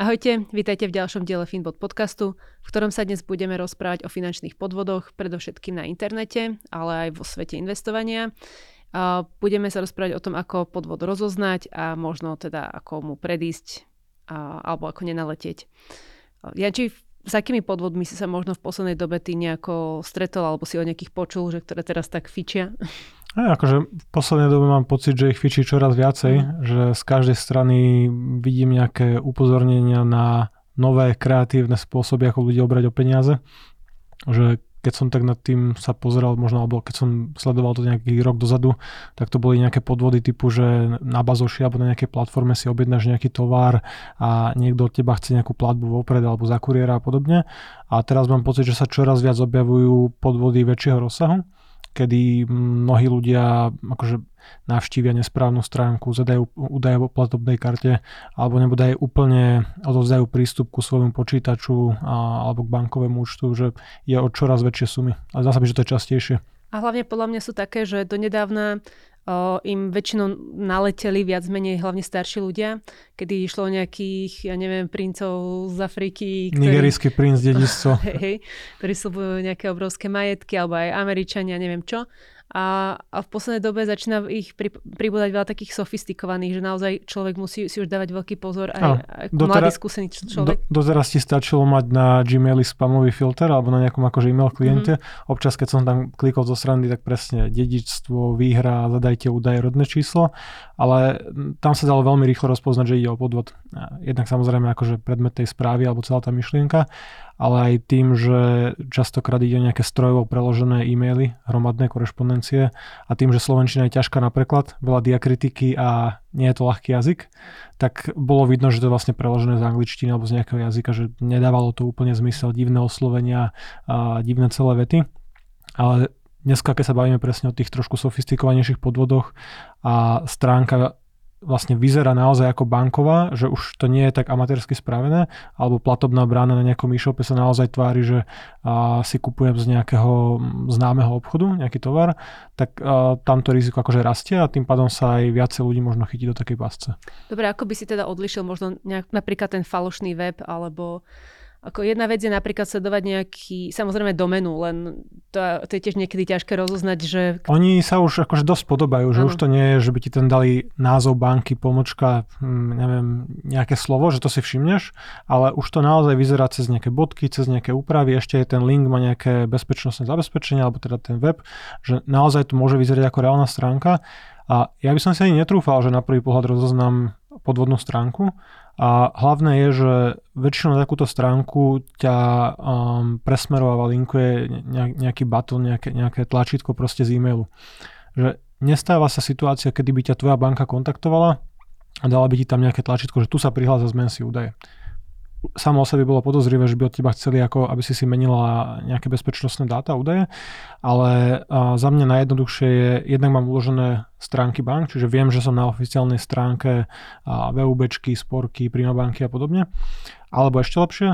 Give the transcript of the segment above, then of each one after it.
Ahojte, vítajte v ďalšom diele Finbot podcastu, v ktorom sa dnes budeme rozprávať o finančných podvodoch, predovšetkým na internete, ale aj vo svete investovania. Budeme sa rozprávať o tom, ako podvod rozoznať a možno teda ako mu predísť alebo ako nenaletieť. Janči, s akými podvodmi si sa možno v poslednej dobe ty nejako stretol alebo si o nejakých počul, že ktoré teraz tak fičia? No, akože v poslednej dobe mám pocit, že ich fičí čoraz viacej, mm. že z každej strany vidím nejaké upozornenia na nové kreatívne spôsoby, ako ľudia obrať o peniaze. Že keď som tak nad tým sa pozeral, možno, alebo keď som sledoval to nejaký rok dozadu, tak to boli nejaké podvody typu, že na bazoši alebo na nejakej platforme si objednáš nejaký tovar a niekto od teba chce nejakú platbu vopred alebo za kuriéra a podobne. A teraz mám pocit, že sa čoraz viac objavujú podvody väčšieho rozsahu kedy mnohí ľudia akože navštívia nesprávnu stránku, zadajú údaje o platobnej karte alebo nebude úplne odovzdajú prístup ku svojmu počítaču a, alebo k bankovému účtu, že je o čoraz väčšie sumy. A zdá sa že to je častejšie. A hlavne podľa mňa sú také, že donedávna im väčšinou naleteli viac menej hlavne starší ľudia, kedy išlo o nejakých, ja neviem, princov z Afriky. Ktorí, Nigerijský princ, dedičstvo. hej, hej, ktorí slúbujú nejaké obrovské majetky, alebo aj Američania, neviem čo. A, a v poslednej dobe začína ich pri, pribúdať veľa takých sofistikovaných, že naozaj človek musí si už dávať veľký pozor aj, aj mladý skúsený človek. Do, doteraz ti stačilo mať na Gmaili spamový filter alebo na nejakom akože e-mail kliente. Mm-hmm. Občas, keď som tam klikol zo strany, tak presne dedičstvo, výhra, zadajte údaje, rodné číslo. Ale tam sa dalo veľmi rýchlo rozpoznať, že ide o podvod. Jednak samozrejme akože predmet tej správy alebo celá tá myšlienka ale aj tým, že častokrát ide o nejaké strojovo preložené e-maily, hromadné korešpondencie a tým, že Slovenčina je ťažká na preklad, veľa diakritiky a nie je to ľahký jazyk, tak bolo vidno, že to je vlastne preložené z angličtiny alebo z nejakého jazyka, že nedávalo to úplne zmysel, divné oslovenia a divné celé vety. Ale dneska, keď sa bavíme presne o tých trošku sofistikovanejších podvodoch a stránka vlastne vyzerá naozaj ako banková, že už to nie je tak amatérsky spravené, alebo platobná brána na nejakom e-shope sa naozaj tvári, že a, si kupujem z nejakého známeho obchodu nejaký tovar, tak a, tamto riziko akože rastie a tým pádom sa aj viacej ľudí možno chytí do takej pasce. Dobre, ako by si teda odlišil možno nejak, napríklad ten falošný web alebo ako jedna vec je napríklad sledovať nejaký, samozrejme domenu, len to, to je tiež niekedy ťažké rozoznať, že... Oni sa už akože dosť podobajú, že ano. už to nie je, že by ti ten dali názov banky, pomočka, hm, neviem, nejaké slovo, že to si všimneš, ale už to naozaj vyzerá cez nejaké bodky, cez nejaké úpravy, ešte je ten link má nejaké bezpečnostné zabezpečenie, alebo teda ten web, že naozaj to môže vyzerať ako reálna stránka. A ja by som si ani netrúfal, že na prvý pohľad rozoznám podvodnú stránku, a hlavné je, že väčšinou na takúto stránku ťa um, presmerováva, linkuje nejaký button, nejaké, nejaké tlačítko proste z e-mailu. Že nestáva sa situácia, kedy by ťa tvoja banka kontaktovala a dala by ti tam nejaké tlačítko, že tu sa prihlása zmen si údaje samo o sebe bolo podozrivé, že by od teba chceli, ako aby si si menila nejaké bezpečnostné dáta, údaje, ale za mňa najjednoduchšie je, jednak mám uložené stránky bank, čiže viem, že som na oficiálnej stránke VUBčky, sporky, Primabanky a podobne. Alebo ešte lepšie,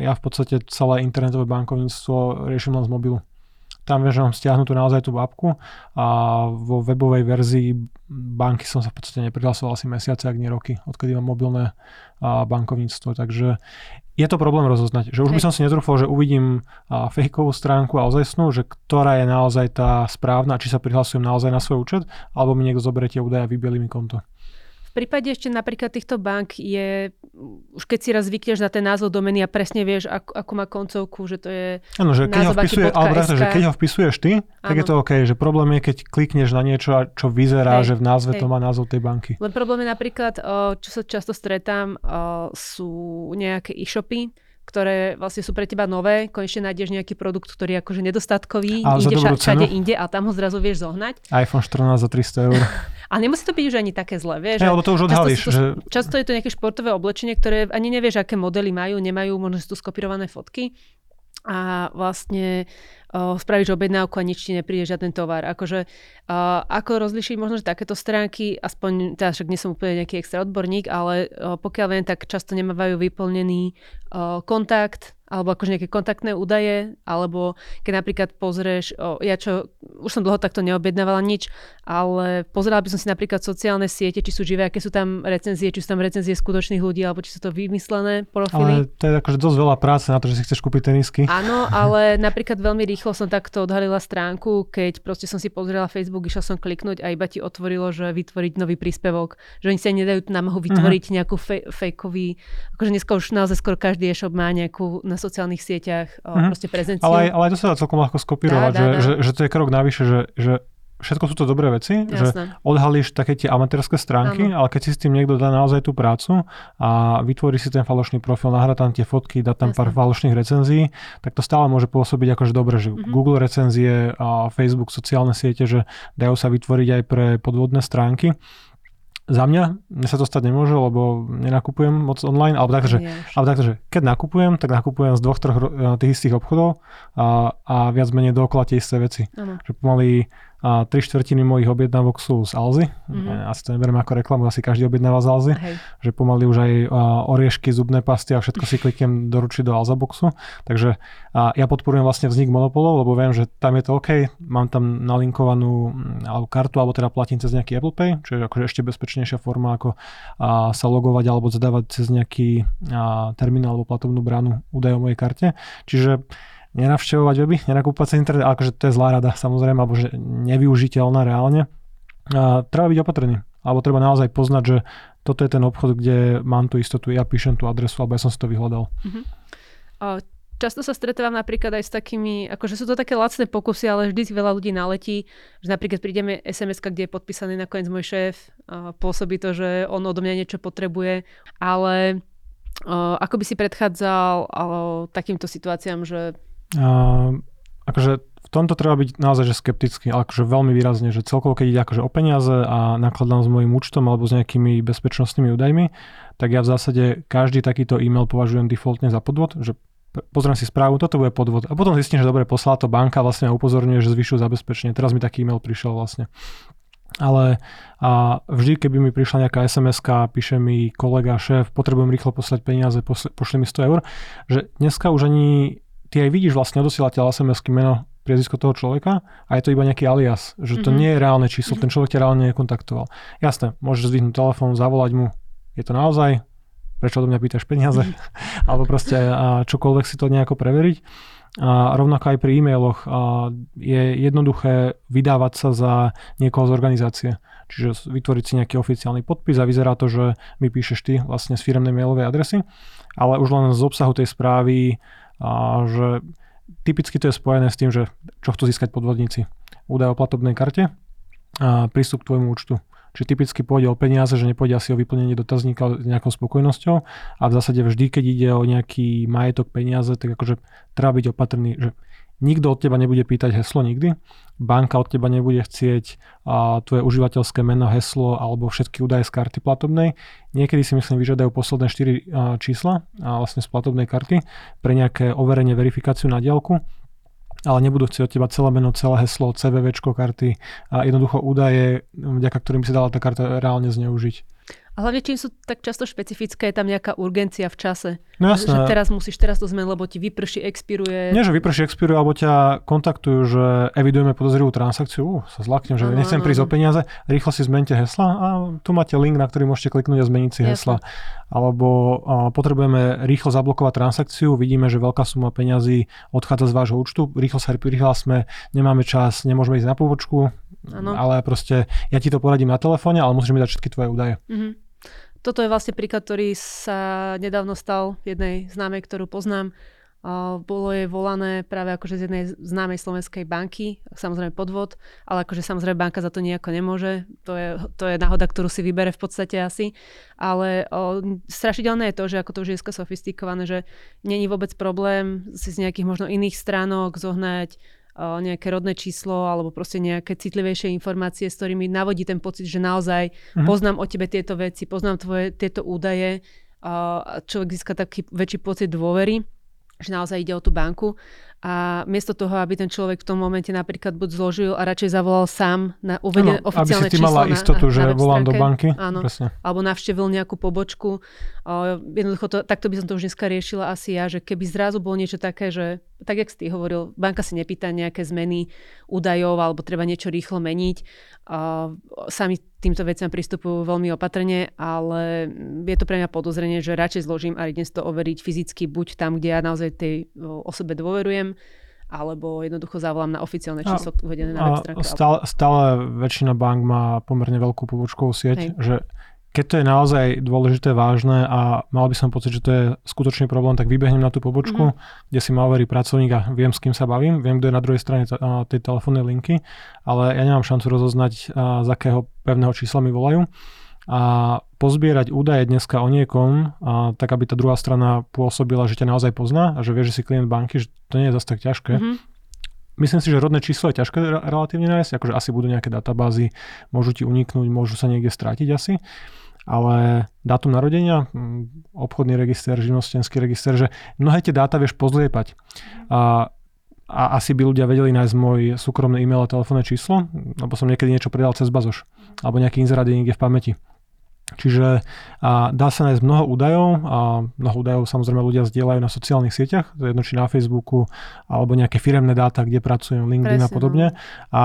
ja v podstate celé internetové bankovníctvo riešim len z mobilu. Tam viem, že mám stiahnutú naozaj tú apku a vo webovej verzii banky som sa v podstate neprihlasoval asi mesiace, ak nie roky, odkedy mám mobilné bankovníctvo. Takže je to problém rozoznať, že už by som si netrúfal, že uvidím fejkovú stránku a ozajstnú, že ktorá je naozaj tá správna, či sa prihlasujem naozaj na svoj účet, alebo mi niekto zoberie tie údaje a vybieli mi konto. Prípade ešte napríklad týchto bank je, už keď si raz zvykneš na ten názov domeny a presne vieš, ako, ako má koncovku, že to je Áno, že keď ho, vpisuje, alebo že keď ho vpisuješ ty, tak ano. je to OK, že problém je, keď klikneš na niečo, čo vyzerá, hej, že v názve hej. to má názov tej banky. Len problém je napríklad, čo sa často stretám, sú nejaké e-shopy, ktoré vlastne sú pre teba nové, konečne nájdeš nejaký produkt, ktorý je akože nedostatkový, a ide všade inde a tam ho zrazu vieš zohnať. iPhone 14 za 300 eur. A nemusí to byť už ani také zlé, vieš. Ja, to už odhalíš. Často, že... často je to nejaké športové oblečenie, ktoré ani nevieš, aké modely majú, nemajú možno sú tu skopírované fotky a vlastne uh, spravíš objednávku a nič ti nepríde žiaden tovar. Akože, uh, ako rozlišiť možno, že takéto stránky, aspoň, teda však nie som úplne nejaký extra odborník, ale uh, pokiaľ viem, tak často nemávajú vyplnený uh, kontakt alebo akože nejaké kontaktné údaje, alebo keď napríklad pozrieš, o, ja čo, už som dlho takto neobjednávala nič, ale pozerala by som si napríklad sociálne siete, či sú živé, aké sú tam recenzie, či sú tam recenzie skutočných ľudí, alebo či sú to vymyslené profily. Ale to je akože dosť veľa práce na to, že si chceš kúpiť tenisky. Áno, ale napríklad veľmi rýchlo som takto odhalila stránku, keď proste som si pozrela Facebook, išla som kliknúť a iba ti otvorilo, že vytvoriť nový príspevok, že oni sa nedajú námahu vytvoriť uh-huh. nejakú fej, fejkový, akože dneska už naozaj skoro každý e-shop má nejakú na sociálnych sieťach uh-huh. proste prezenciu. Ale, ale aj to sa dá celkom ľahko skopírovať, dá, dá, že, dá. Že, že, to je krok navyše, že, že všetko sú to dobré veci, Jasné. že odhalíš také tie amatérske stránky, ano. ale keď si s tým niekto dá naozaj tú prácu a vytvorí si ten falošný profil, nahrá tam tie fotky, dá tam Jasné. pár falošných recenzií, tak to stále môže pôsobiť akože dobre, že mm-hmm. Google recenzie a Facebook, sociálne siete, že dajú sa vytvoriť aj pre podvodné stránky. Za mňa, mne sa to stať nemôže, lebo nenakupujem moc online, alebo takže, alebo takže keď nakupujem, tak nakupujem z dvoch, troch eh, tých istých obchodov a, a viac menej dookola tie isté veci. Ano. Že pomaly a tri štvrtiny mojich objednávok sú z Alzy. Mm-hmm. Asi to neberiem ako reklamu, asi každý objednáva z Alzy. Hej. Že pomaly už aj oriešky, zubné pasty a všetko si kliknem doručiť do Alza boxu. Takže a ja podporujem vlastne vznik monopolov, lebo viem, že tam je to OK. Mám tam nalinkovanú mm, alebo kartu, alebo teda platím cez nejaký Apple Pay, čo je akože ešte bezpečnejšia forma, ako a, sa logovať alebo zadávať cez nejaký a, terminál alebo platovnú bránu údaj o mojej karte. Čiže nenavštevovať weby, nenakúpať sa internet, akože to je zlá rada samozrejme, alebo že nevyužiteľná reálne. A treba byť opatrný, alebo treba naozaj poznať, že toto je ten obchod, kde mám tú istotu, ja píšem tú adresu, alebo ja som si to vyhľadal. Uh-huh. Často sa stretávam napríklad aj s takými, akože sú to také lacné pokusy, ale vždy veľa ľudí naletí, že napríklad prídeme sms kde je podpísaný nakoniec môj šéf, pôsobí to, že on odo mňa niečo potrebuje, ale ako by si predchádzal takýmto situáciám, že Uh, akože v tomto treba byť naozaj že skeptický, ale akože veľmi výrazne, že celkovo keď ide akože o peniaze a nakladám s mojím účtom alebo s nejakými bezpečnostnými údajmi, tak ja v zásade každý takýto e-mail považujem defaultne za podvod, že pozriem si správu, toto bude podvod. A potom zistím, že dobre, poslala to banka, vlastne ma upozorňuje, že zvyšujú zabezpečenie. Teraz mi taký e-mail prišiel vlastne. Ale a vždy, keby mi prišla nejaká sms píše mi kolega, šéf, potrebujem rýchlo poslať peniaze, pošli mi 100 eur, že dneska už ani ty aj vidíš vlastne odosielateľ sms meno, priezvisko toho človeka a je to iba nejaký alias, že to mm-hmm. nie je reálne číslo, ten človek ťa reálne nekontaktoval. Jasné, môžeš zdvihnúť telefón, zavolať mu, je to naozaj, prečo od mňa pýtaš peniaze, mm-hmm. alebo proste a čokoľvek si to nejako preveriť. A rovnako aj pri e-mailoch a je jednoduché vydávať sa za niekoho z organizácie. Čiže vytvoriť si nejaký oficiálny podpis a vyzerá to, že mi píšeš ty vlastne z firemnej mailovej adresy, ale už len z obsahu tej správy a že typicky to je spojené s tým, že čo chcú získať podvodníci. Údaj o platobnej karte a prístup k tvojmu účtu. Čiže typicky pôjde o peniaze, že nepôjde asi o vyplnenie dotazníka s nejakou spokojnosťou a v zásade vždy, keď ide o nejaký majetok peniaze, tak akože treba byť opatrný, že Nikto od teba nebude pýtať heslo nikdy. Banka od teba nebude chcieť a, tvoje užívateľské meno, heslo alebo všetky údaje z karty platobnej. Niekedy si myslím vyžiadajú posledné 4 a, čísla a, vlastne z platobnej karty pre nejaké overenie, verifikáciu na diálku ale nebudú chcieť od teba celé meno, celé heslo, CVV karty a jednoducho údaje, vďaka ktorým si dala tá karta reálne zneužiť. A hlavne čím sú tak často špecifické, je tam nejaká urgencia v čase. No jasné. Že teraz musíš, teraz to zmeniť, lebo ti vyprší, expiruje. Nie, že vyprší, expiruje, alebo ťa kontaktujú, že evidujeme podozrivú transakciu, uh, sa zlaknem, že ano, nechcem ano, prísť o peniaze, rýchlo si zmente hesla a tu máte link, na ktorý môžete kliknúť a zmeniť si hesla. Alebo a, potrebujeme rýchlo zablokovať transakciu, vidíme, že veľká suma peňazí odchádza z vášho účtu, rýchlo sa prihlásme, nemáme čas, nemôžeme ísť na pobočku, ano. ale proste ja ti to poradím na telefóne, ale musíš mi dať všetky tvoje údaje. Mm-hmm. Toto je vlastne príklad, ktorý sa nedávno stal jednej známej, ktorú poznám. Bolo jej volané práve akože z jednej známej slovenskej banky, samozrejme podvod, ale akože samozrejme banka za to nejako nemôže, to je, to je náhoda, ktorú si vybere v podstate asi, ale uh, strašidelné je to, že ako to už je sofistikované, že není vôbec problém si z nejakých možno iných stránok zohnať nejaké rodné číslo alebo proste nejaké citlivejšie informácie, s ktorými navodí ten pocit, že naozaj uh-huh. poznám o tebe tieto veci, poznám tvoje tieto údaje a človek získa taký väčší pocit dôvery, že naozaj ide o tú banku. A miesto toho, aby ten človek v tom momente napríklad buď zložil a radšej zavolal sám na uvedené ano, oficiálne aby si ty mala istotu, na, že na volám do banky. Áno, Presne. alebo navštevil nejakú pobočku. Uh, jednoducho, to, takto by som to už dneska riešila asi ja, že keby zrazu bolo niečo také, že tak, jak si ty hovoril, banka si nepýta nejaké zmeny údajov alebo treba niečo rýchlo meniť. Uh, sami týmto veciam pristupujú veľmi opatrne, ale je to pre mňa podozrenie, že radšej zložím a idem si to overiť fyzicky buď tam, kde ja naozaj tej osobe dôverujem, alebo jednoducho zavolám na oficiálne číslo uvedené na web stránke. Stále, stále väčšina bank má pomerne veľkú pobočkovú sieť, Hej. že keď to je naozaj dôležité, vážne a mal by som pocit, že to je skutočný problém, tak vybehnem na tú pobočku, mm-hmm. kde si ma overí pracovník a viem, s kým sa bavím, viem, kto je na druhej strane t- tej telefónnej linky, ale ja nemám šancu rozoznať, z akého pevného čísla mi volajú. A pozbierať údaje dneska o niekom, a, tak aby tá druhá strana pôsobila, že ťa naozaj pozná a že vie, že si klient banky, že to nie je zase tak ťažké. Mm-hmm. Myslím si, že rodné číslo je ťažké relatívne nájsť, akože asi budú nejaké databázy, môžu ti uniknúť, môžu sa niekde strátiť asi ale dátum narodenia, hm, obchodný register, živnostenský register, že mnohé tie dáta vieš pozliepať. A, a asi by ľudia vedeli nájsť môj súkromné e-mail a telefónne číslo, lebo som niekedy niečo predal cez bazoš. Alebo nejaký inzerát je niekde v pamäti. Čiže a dá sa nájsť mnoho údajov a mnoho údajov samozrejme ľudia zdieľajú na sociálnych sieťach, jedno či na Facebooku, alebo nejaké firemné dáta, kde pracujem, LinkedIn Presne, a podobne. No. A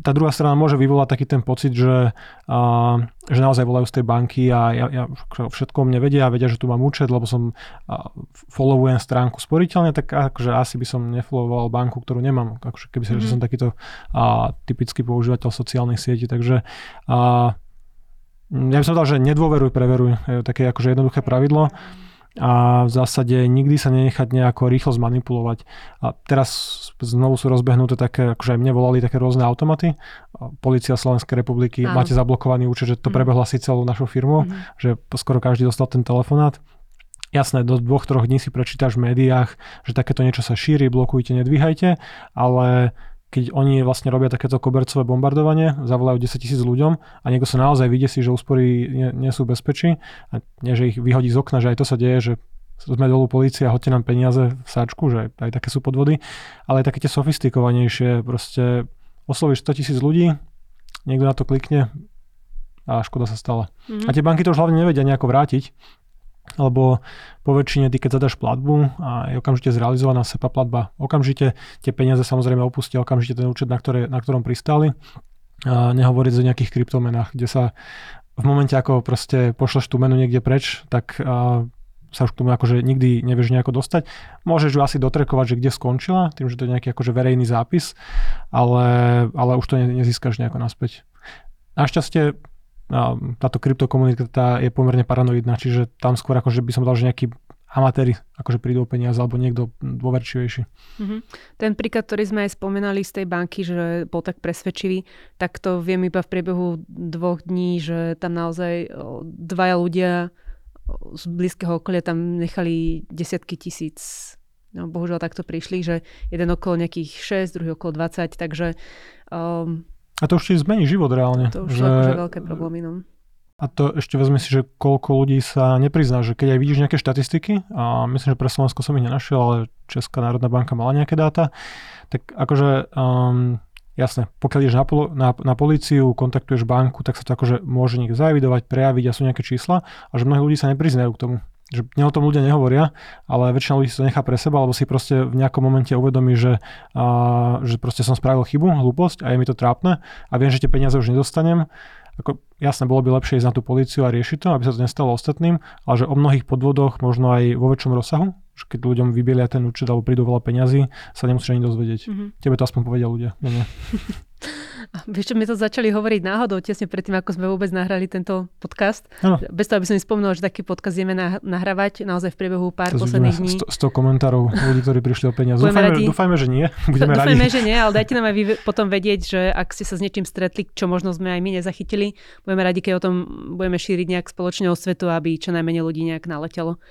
tá druhá strana môže vyvolať taký ten pocit, že, uh, že naozaj volajú z tej banky a ja, ja všetko mne vedia, vedia, že tu mám účet, lebo som uh, followujem stránku sporiteľne, tak akože asi by som nefollowoval banku, ktorú nemám, akože keby sa, mm-hmm. že mhm. som takýto uh, typický používateľ sociálnych sietí, takže uh, ja by som dal, že nedôveruj, preveruj, je také akože jednoduché pravidlo a v zásade nikdy sa nenechať nejako rýchlo zmanipulovať. A teraz znovu sú rozbehnuté také, akože aj mne volali také rôzne automaty. Polícia Slovenskej republiky, Áno. máte zablokovaný účet, že to mm. prebehla si celú našu firmu, mm. že skoro každý dostal ten telefonát. Jasné, do dvoch, troch dní si prečítaš v médiách, že takéto niečo sa šíri, blokujte, nedvíhajte, ale keď oni vlastne robia takéto kobercové bombardovanie, zavolajú 10 tisíc ľuďom a niekto sa naozaj videsí, že úspory nie, nie sú bezpečí a nie, že ich vyhodí z okna, že aj to sa deje, že sme dolu polícia, hoďte nám peniaze v sáčku, že aj také sú podvody, ale aj také tie sofistikovanejšie, proste oslovíš 100 tisíc ľudí, niekto na to klikne a škoda sa stala. Mm-hmm. A tie banky to už hlavne nevedia nejako vrátiť, lebo po väčšine keď zadaš platbu a je okamžite zrealizovaná SEPA platba, okamžite tie peniaze samozrejme opustia okamžite ten účet, na, ktoré, na ktorom pristáli. A nehovoriť o nejakých kryptomenách, kde sa v momente, ako proste pošleš tú menu niekde preč, tak a, sa už k tomu akože nikdy nevieš nejako dostať. Môžeš ju asi dotrekovať, že kde skončila, tým, že to je nejaký akože verejný zápis, ale, ale už to nezískaš nejako naspäť. Našťastie táto kryptokomunita je pomerne paranoidná, čiže tam skôr akože by som dal, že nejaký amatéri akože prídu o peniaze alebo niekto dôverčivejší. Mm-hmm. Ten príklad, ktorý sme aj spomenali z tej banky, že bol tak presvedčivý, tak to viem iba v priebehu dvoch dní, že tam naozaj dvaja ľudia z blízkeho okolia tam nechali desiatky tisíc. No, bohužiaľ takto prišli, že jeden okolo nejakých 6, druhý okolo 20, takže um, a to už ti zmení život reálne. To už že... sú akože veľké problémy. No. A to ešte vezme si, že koľko ľudí sa neprizná, že keď aj vidíš nejaké štatistiky, a myslím, že pre Slovensko som ich nenašiel, ale Česká národná banka mala nejaké dáta, tak akože um, jasné, pokiaľ ideš na, na, na políciu, kontaktuješ banku, tak sa to akože môže niekde zaevidovať, prejaviť a sú nejaké čísla a že mnohí ľudí sa nepriznajú k tomu že ne o tom ľudia nehovoria, ale väčšina ľudí si to nechá pre seba, alebo si proste v nejakom momente uvedomí, že, a, že proste som spravil chybu, hlúposť a je mi to trápne a viem, že tie peniaze už nedostanem. Ako, jasné, bolo by lepšie ísť na tú políciu a riešiť to, aby sa to nestalo ostatným, ale že o mnohých podvodoch, možno aj vo väčšom rozsahu, že keď ľuďom vybielia ten účet alebo prídu veľa peňazí, sa nemusíš ani dozvedieť. Mm-hmm. Tebe to aspoň povedia ľudia. Nie, nie. A vieš čo, my to začali hovoriť náhodou, tesne predtým, ako sme vôbec nahrali tento podcast. Ano. Bez toho, aby som mi spomenul, že taký podcast ideme nahrávať naozaj v priebehu pár to posledných dní. 100, 100 komentárov ľudí, ktorí prišli o peniaze. Dúfajme, radi... dúfajme, že nie. Budeme dúfajme, radi. že nie, ale dajte nám aj vy potom vedieť, že ak ste sa s niečím stretli, čo možno sme aj my nezachytili, budeme radi, keď o tom budeme šíriť nejak spoločne o svetu, aby čo najmenej ľudí nejak naletelo.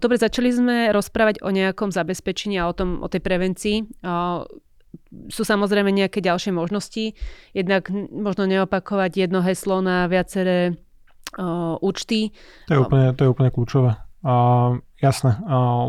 Dobre, začali sme rozprávať o nejakom zabezpečení a o, tom, o tej prevencii. Sú samozrejme nejaké ďalšie možnosti. Jednak možno neopakovať jedno heslo na viaceré uh, účty. To je úplne, to je úplne kľúčové. A Jasné.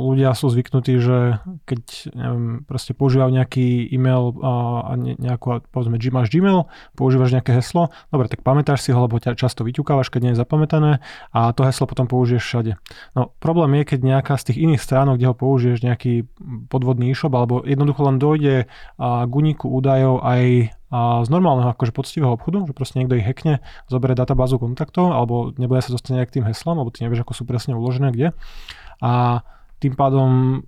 Ľudia sú zvyknutí, že keď neviem, proste používajú nejaký e-mail a nejakú, povedzme, máš Gmail, používaš nejaké heslo, dobre, tak pamätáš si ho, lebo ťa často vyťukávaš, keď nie je zapamätané a to heslo potom použiješ všade. No problém je, keď nejaká z tých iných stránok, kde ho použiješ nejaký podvodný e-shop, alebo jednoducho len dojde k uniku údajov aj z normálneho akože poctivého obchodu, že proste niekto ich hackne, zoberie databázu kontaktov alebo nebude sa dostane k tým heslám, alebo ty nevieš, ako sú presne uložené kde a tým pádom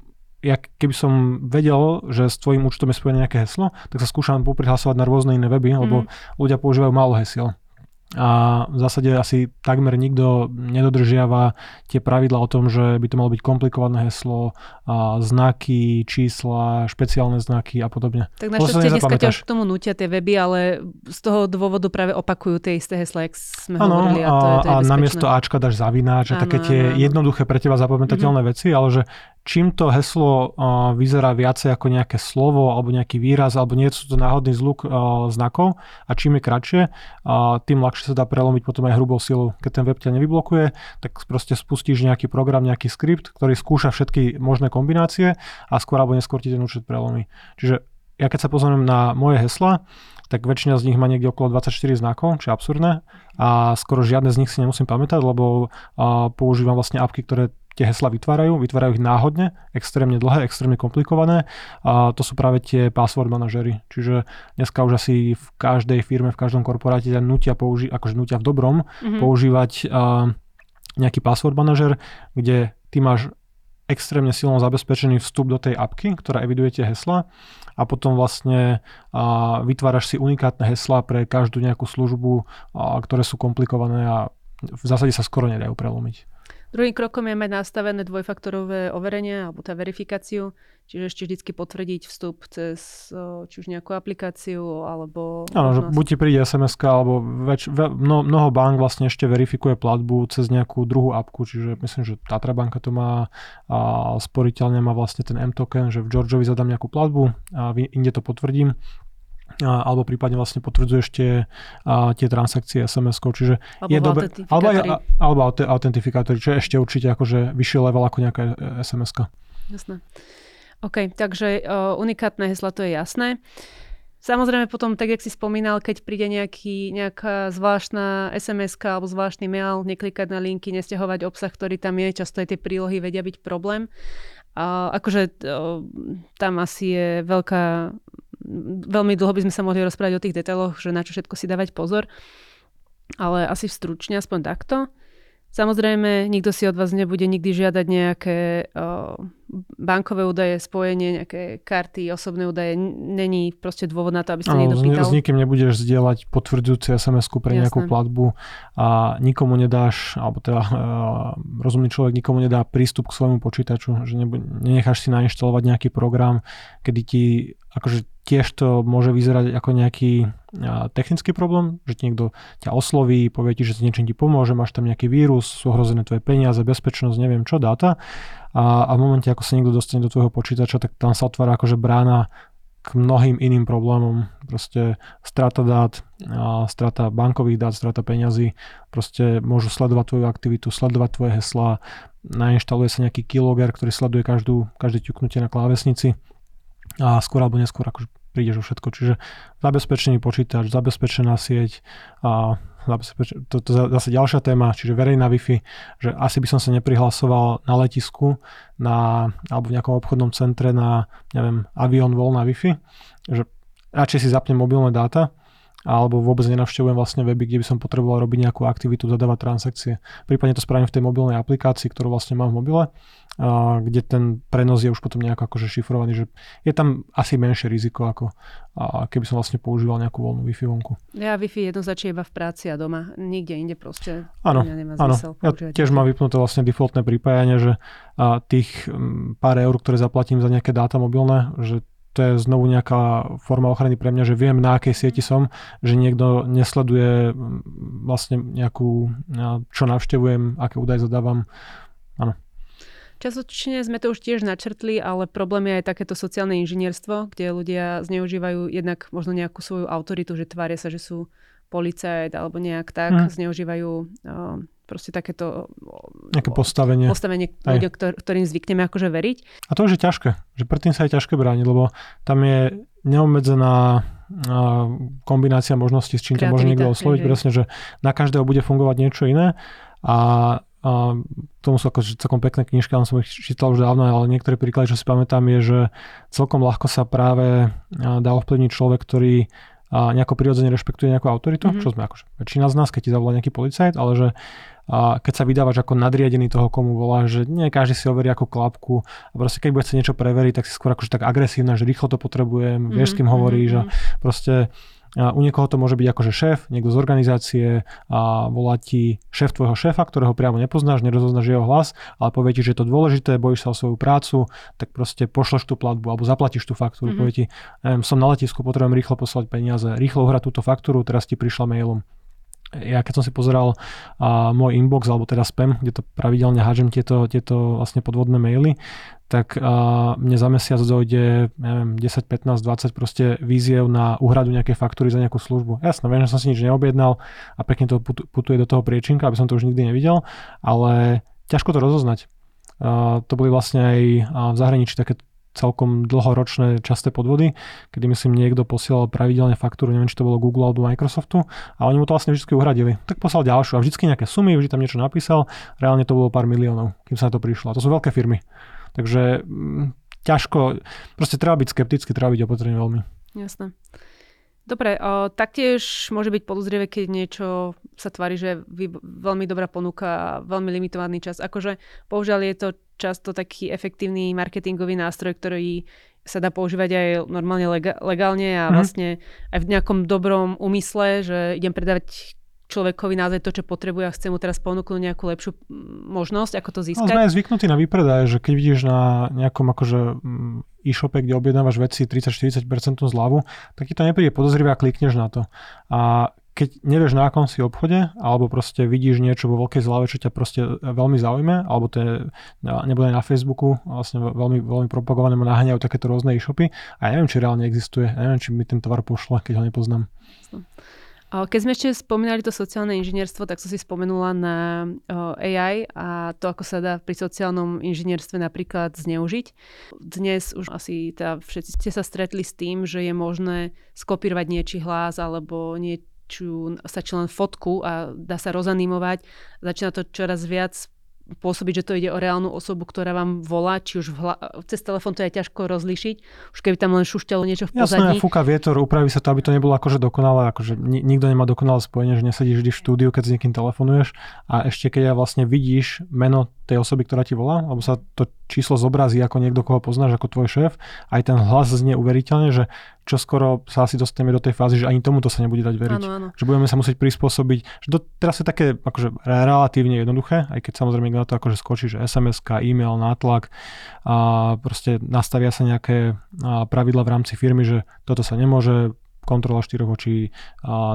ja keby som vedel, že s tvojim účtom je spojené nejaké heslo, tak sa skúšam poprihlasovať na rôzne iné weby, mm. lebo ľudia používajú málo hesiel a v zásade asi takmer nikto nedodržiava tie pravidla o tom, že by to malo byť komplikované heslo, a znaky, čísla, špeciálne znaky a podobne. Tak našťastie dneska ťa už k tomu nutia tie weby, ale z toho dôvodu práve opakujú tie isté hesla, jak sme ano, hovorili. A, to je, to je a namiesto Ačka dáš zavináč a také tie ano. jednoduché pre teba zapamätateľné mm-hmm. veci, ale že čím to heslo uh, vyzerá viacej ako nejaké slovo alebo nejaký výraz alebo nie sú to náhodný zluk uh, znakov a čím je kratšie, uh, tým ľahšie sa dá prelomiť potom aj hrubou silou. Keď ten web ťa nevyblokuje, tak proste spustíš nejaký program, nejaký skript, ktorý skúša všetky možné kombinácie a skôr alebo neskôr ti ten účet prelomí. Čiže ja keď sa pozriem na moje hesla, tak väčšina z nich má niekde okolo 24 znakov, čo je absurdné a skoro žiadne z nich si nemusím pamätať, lebo uh, používam vlastne apky, ktoré tie hesla vytvárajú, vytvárajú ich náhodne, extrémne dlhé, extrémne komplikované a to sú práve tie password manažery. Čiže dneska už asi v každej firme, v každom korporáte nutia použi- akože nutia v dobrom mm-hmm. používať uh, nejaký password manažer, kde ty máš extrémne silno zabezpečený vstup do tej apky, ktorá eviduje tie hesla a potom vlastne a, vytváraš si unikátne hesla pre každú nejakú službu, a, ktoré sú komplikované a v zásade sa skoro nedajú prelomiť. Druhým krokom je mať nastavené dvojfaktorové overenie alebo tá verifikáciu, čiže ešte vždy potvrdiť vstup cez či už nejakú aplikáciu alebo... Áno, že buď ti príde sms alebo väč, mno, mnoho bank vlastne ešte verifikuje platbu cez nejakú druhú apku, čiže myslím, že Tatra banka to má a sporiteľne má vlastne ten M-token, že v Georgeovi zadám nejakú platbu a inde to potvrdím alebo prípadne vlastne potvrdzuješ tie, a, tie transakcie SMS-kou, čiže alebo je dobre, alebo, alebo autentifikátory, čo je ešte určite akože vyšší level ako nejaká SMS-ka. Jasné. OK, takže uh, unikátne hesla, to je jasné. Samozrejme potom, tak jak si spomínal, keď príde nejaký, nejaká zvláštna sms alebo zvláštny mail, neklikať na linky, nestiahovať obsah, ktorý tam je, často aj tie prílohy vedia byť problém. A akože uh, tam asi je veľká veľmi dlho by sme sa mohli rozprávať o tých detailoch, že na čo všetko si dávať pozor, ale asi stručne aspoň takto. Samozrejme, nikto si od vás nebude nikdy žiadať nejaké o, bankové údaje, spojenie, nejaké karty, osobné údaje. Není proste dôvod na to, aby sa niekto pýtal. S nikým nebudeš zdieľať potvrdzujúce SMS-ku pre Jasné. nejakú platbu a nikomu nedáš, alebo teda uh, rozumný človek nikomu nedá prístup k svojmu počítaču, že nebu- nenecháš si nainštalovať nejaký program, kedy ti akože tiež to môže vyzerať ako nejaký technický problém, že ti niekto ťa osloví, povie ti, že s niečím ti pomôže, máš tam nejaký vírus, sú ohrozené tvoje peniaze, bezpečnosť, neviem čo, dáta. A, a v momente, ako sa niekto dostane do tvojho počítača, tak tam sa otvára akože brána k mnohým iným problémom. Proste strata dát, strata bankových dát, strata peňazí, proste môžu sledovať tvoju aktivitu, sledovať tvoje heslá, nainštaluje sa nejaký keylogger, ktorý sleduje každú, každé ťuknutie na klávesnici a skôr alebo neskôr akože prídeš o všetko. Čiže zabezpečený počítač, zabezpečená sieť a zabezpeč- to, to zase ďalšia téma, čiže verejná Wi-Fi, že asi by som sa neprihlasoval na letisku na, alebo v nejakom obchodnom centre na, neviem, avion voľná Wi-Fi, že radšej si zapnem mobilné dáta, alebo vôbec nenavštevujem vlastne weby, kde by som potreboval robiť nejakú aktivitu, zadávať transakcie. Prípadne to spravím v tej mobilnej aplikácii, ktorú vlastne mám v mobile, kde ten prenos je už potom nejako akože šifrovaný, že je tam asi menšie riziko, ako keby som vlastne používal nejakú voľnú Wi-Fi vonku. Ja Wi-Fi jednoznačne iba v práci a doma, nikde inde proste. Áno, áno. Ja tiež mám vypnuté vlastne defaultné pripájanie, že tých pár eur, ktoré zaplatím za nejaké dáta mobilné, že to je znovu nejaká forma ochrany pre mňa, že viem na akej sieti som, že niekto nesleduje vlastne nejakú, čo navštevujem, aké údaje zadávam. Áno. Časočne sme to už tiež načrtli, ale problém je aj takéto sociálne inžinierstvo, kde ľudia zneužívajú jednak možno nejakú svoju autoritu, že tvária sa, že sú policajt alebo nejak tak, mm. zneužívajú o, proste takéto Nejaké postavenie, postavenie ľudia, ktor- ktorým zvykneme akože veriť. A to už je ťažké, že predtým sa je ťažké brániť, lebo tam je neobmedzená kombinácia možností, s čím to môže niekto osloviť. Presne, že na každého bude fungovať niečo iné a a tomu sú akože celkom pekné knižky, ale som ich čítal už dávno, ale niektoré príklady, čo si pamätám, je, že celkom ľahko sa práve dá ovplyvniť človek, ktorý nejako prirodzene rešpektuje nejakú autoritu, mm-hmm. čo sme akože väčšina z nás, keď ti zavolá nejaký policajt, ale že a keď sa vydávaš ako nadriadený toho, komu volá, že nie každý si overí ako klapku a proste keď bude chcieť niečo preveriť, tak si skôr akože tak agresívna, že rýchlo to potrebujem, mm-hmm. vieš s kým hovoríš mm-hmm. a mhm. proste a u niekoho to môže byť akože šéf, niekto z organizácie a volá ti šéf tvojho šéfa, ktorého priamo nepoznáš, nerozoznáš jeho hlas, ale povie ti, že je to dôležité, bojíš sa o svoju prácu, tak proste pošleš tú platbu alebo zaplatíš tú faktúru. Mm-hmm. Povie ti, som na letisku, potrebujem rýchlo poslať peniaze, rýchlo uhrať túto faktúru, teraz ti prišla mailom ja keď som si pozeral a, môj inbox, alebo teda spam, kde to pravidelne hážem tieto, tieto vlastne podvodné maily, tak a, mne za mesiac dojde, neviem, 10, 15, 20 proste víziev na úhradu nejakej faktúry za nejakú službu. Jasno, viem, že som si nič neobjednal a pekne to putuje do toho priečinka, aby som to už nikdy nevidel, ale ťažko to rozoznať. A, to boli vlastne aj v zahraničí také celkom dlhoročné časté podvody, kedy myslím niekto posielal pravidelne faktúru, neviem či to bolo Google alebo Microsoftu a oni mu to vlastne vždy uhradili. Tak poslal ďalšiu a vždy nejaké sumy, vždy tam niečo napísal, reálne to bolo pár miliónov, kým sa na to prišlo. A to sú veľké firmy. Takže mm, ťažko, proste treba byť skeptický, treba byť opatrný veľmi. Jasné. Dobre, o, taktiež môže byť podozrivé, keď niečo sa tvári, že je veľmi dobrá ponuka a veľmi limitovaný čas. Akože bohužiaľ je to často taký efektívny marketingový nástroj, ktorý sa dá používať aj normálne legálne a mm. vlastne aj v nejakom dobrom úmysle, že idem predávať človekovi naozaj to, čo potrebuje a chce mu teraz ponúknuť nejakú lepšiu možnosť, ako to no, získať. No, sme aj zvyknutí na výpredaj, že keď vidíš na nejakom akože e-shope, kde objednávaš veci 30-40% zľavu, tak ti to nepríde podozrivé a klikneš na to. A keď nevieš na akom si obchode, alebo proste vidíš niečo vo veľkej zľave, čo ťa proste veľmi zaujme, alebo to je, nebude aj na Facebooku, vlastne veľmi, veľmi propagované naháňajú takéto rôzne e-shopy a ja neviem, či reálne existuje, ja neviem, či mi ten tovar pošle, keď ho nepoznám. Keď sme ešte spomínali to sociálne inžinierstvo, tak som si spomenula na AI a to, ako sa dá pri sociálnom inžinierstve napríklad zneužiť. Dnes už asi tá, všetci ste sa stretli s tým, že je možné skopírovať niečí hlas alebo nie, či stačí len fotku a dá sa rozanimovať. Začína to čoraz viac pôsobiť, že to ide o reálnu osobu, ktorá vám volá, či už hla- cez telefón to je ťažko rozlišiť, už keby tam len šušťalo niečo v pozadí. Jasné, fúka vietor, upraví sa to, aby to nebolo akože dokonalé, akože ni- nikto nemá dokonalé spojenie, že nesedíš vždy v štúdiu, keď s niekým telefonuješ a ešte keď ja vlastne vidíš meno tej osoby, ktorá ti volá, alebo sa to číslo zobrazí ako niekto, koho poznáš ako tvoj šéf, aj ten hlas znie uveriteľne, že čo skoro sa asi dostaneme do tej fázy, že ani tomuto sa nebude dať veriť. Áno, áno. Že budeme sa musieť prispôsobiť. Že to teraz je také akože relatívne jednoduché, aj keď samozrejme na to akože skočí, že SMS, e-mail, nátlak a proste nastavia sa nejaké pravidla v rámci firmy, že toto sa nemôže kontrola štyroch očí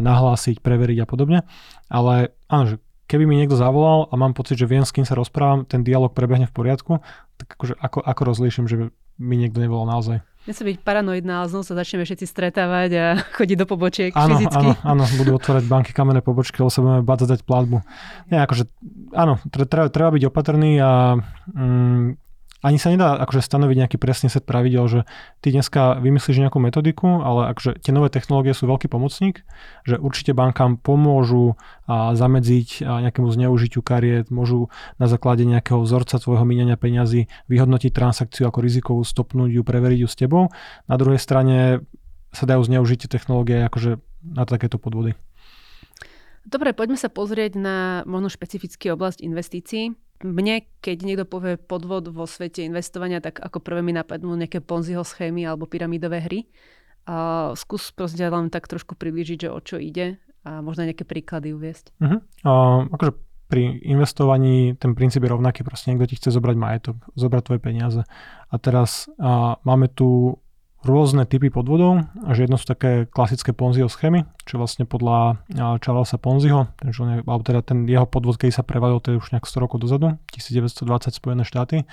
nahlásiť, preveriť a podobne. Ale áno, že keby mi niekto zavolal a mám pocit, že viem, s kým sa rozprávam, ten dialog prebehne v poriadku, tak akože ako, ako rozlíšim, že mi niekto nevolal naozaj. Nechcem byť paranoidná, ale znovu sa začneme všetci stretávať a chodiť do pobočiek áno, fyzicky. Áno, áno, budú otvárať banky kamenné pobočky, lebo sa budeme bať zadať platbu. Nie, akože, áno, treba, treba byť opatrný a mm, ani sa nedá akože stanoviť nejaký presný set pravidel, že ty dneska vymyslíš nejakú metodiku, ale akože tie nové technológie sú veľký pomocník, že určite bankám pomôžu a zamedziť a nejakému zneužitiu kariet, môžu na základe nejakého vzorca tvojho míňania peňazí vyhodnotiť transakciu ako rizikovú, stopnúť ju, preveriť ju s tebou. Na druhej strane sa dajú zneužiť technológie akože na takéto podvody. Dobre, poďme sa pozrieť na možno špecifický oblasť investícií mne, keď niekto povie podvod vo svete investovania, tak ako prvé mi napadnú nejaké Ponziho schémy alebo pyramidové hry. A skús proste len tak trošku priblížiť, že o čo ide a možno nejaké príklady uviesť. Uh-huh. Uh, akože pri investovaní ten princíp je rovnaký, proste niekto ti chce zobrať majetok, zobrať tvoje peniaze. A teraz uh, máme tu rôzne typy podvodov, že jedno sú také klasické Ponziho schémy, čo vlastne podľa Charlesa Ponziho, ten, alebo teda ten jeho podvod, keď sa prevalil, to je už nejak 100 rokov dozadu, 1920 Spojené štáty,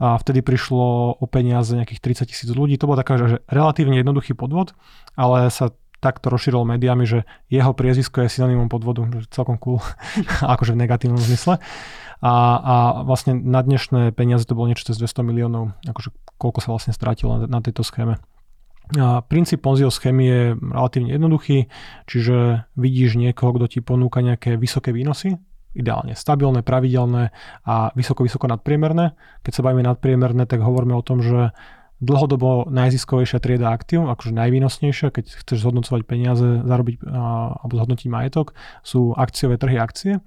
a vtedy prišlo o peniaze nejakých 30 tisíc ľudí. To bol taká, že relatívne jednoduchý podvod, ale sa takto rozšíril médiami, že jeho priezvisko je synonymom podvodu, že celkom cool, akože v negatívnom zmysle. A, a vlastne na dnešné peniaze to bolo niečo cez 200 miliónov, akože koľko sa vlastne strátilo na, na tejto schéme. A princíp Ponziho schémy je relatívne jednoduchý, čiže vidíš niekoho, kto ti ponúka nejaké vysoké výnosy, ideálne stabilné, pravidelné a vysoko, vysoko nadpriemerné. Keď sa bavíme nadpriemerné, tak hovoríme o tom, že dlhodobo najziskovejšia trieda aktív, akože najvýnosnejšia, keď chceš zhodnocovať peniaze, zarobiť alebo zhodnotiť majetok, sú akciové trhy akcie,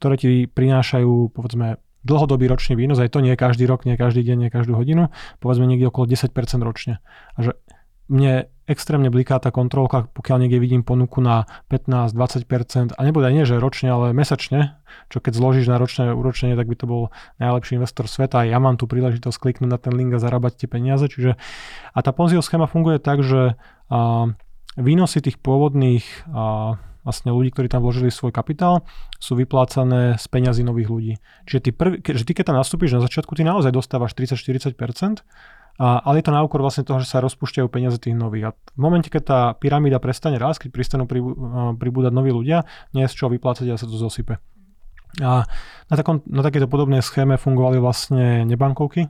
ktoré ti prinášajú povedzme dlhodobý ročný výnos, aj to nie každý rok, nie každý deň, nie každú hodinu, povedzme niekde okolo 10% ročne. A že mne extrémne bliká tá kontrolka, pokiaľ niekde vidím ponuku na 15-20% a nebude nie, že ročne, ale mesačne, čo keď zložíš na ročné úročenie, tak by to bol najlepší investor sveta ja mám tu príležitosť kliknúť na ten link a zarábať tie peniaze. Čiže, a tá Ponziho schéma funguje tak, že a, výnosy tých pôvodných a, vlastne ľudí, ktorí tam vložili svoj kapitál, sú vyplácané z peňazí nových ľudí. Čiže ty, prvý, že ty keď tam nastúpiš na začiatku, ty naozaj dostávaš 30-40%, a, ale je to na úkor vlastne toho, že sa rozpúšťajú peniaze tých nových. A v momente, keď tá pyramída prestane rásť, keď prestanú pribú, pribúdať noví ľudia, nie je z čoho vyplácať a sa to zosype. A na, takom, na takéto podobnej schéme fungovali vlastne nebankovky.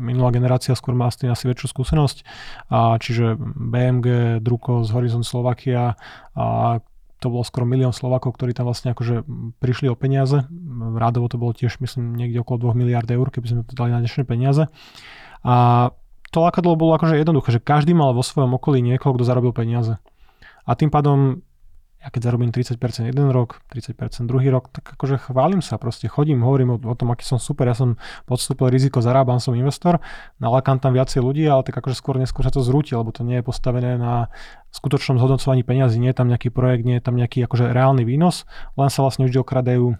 Minulá generácia skôr má asi väčšiu skúsenosť. A čiže BMG, Druko z Horizon Slovakia a to bolo skoro milión Slovakov, ktorí tam vlastne akože prišli o peniaze. Rádovo to bolo tiež, myslím, niekde okolo 2 miliard eur, keby sme to dali na dnešné peniaze. A to lakadlo bolo akože jednoduché, že každý mal vo svojom okolí niekoho, kto zarobil peniaze. A tým pádom, ja keď zarobím 30% jeden rok, 30% druhý rok, tak akože chválim sa, proste chodím, hovorím o, o tom, aký som super, ja som podstúpil riziko, zarábam, som investor, nalákam tam viacej ľudí, ale tak akože skôr neskôr sa to zrúti, lebo to nie je postavené na skutočnom zhodnocovaní peniazy, nie je tam nejaký projekt, nie je tam nejaký akože reálny výnos, len sa vlastne vždy okradajú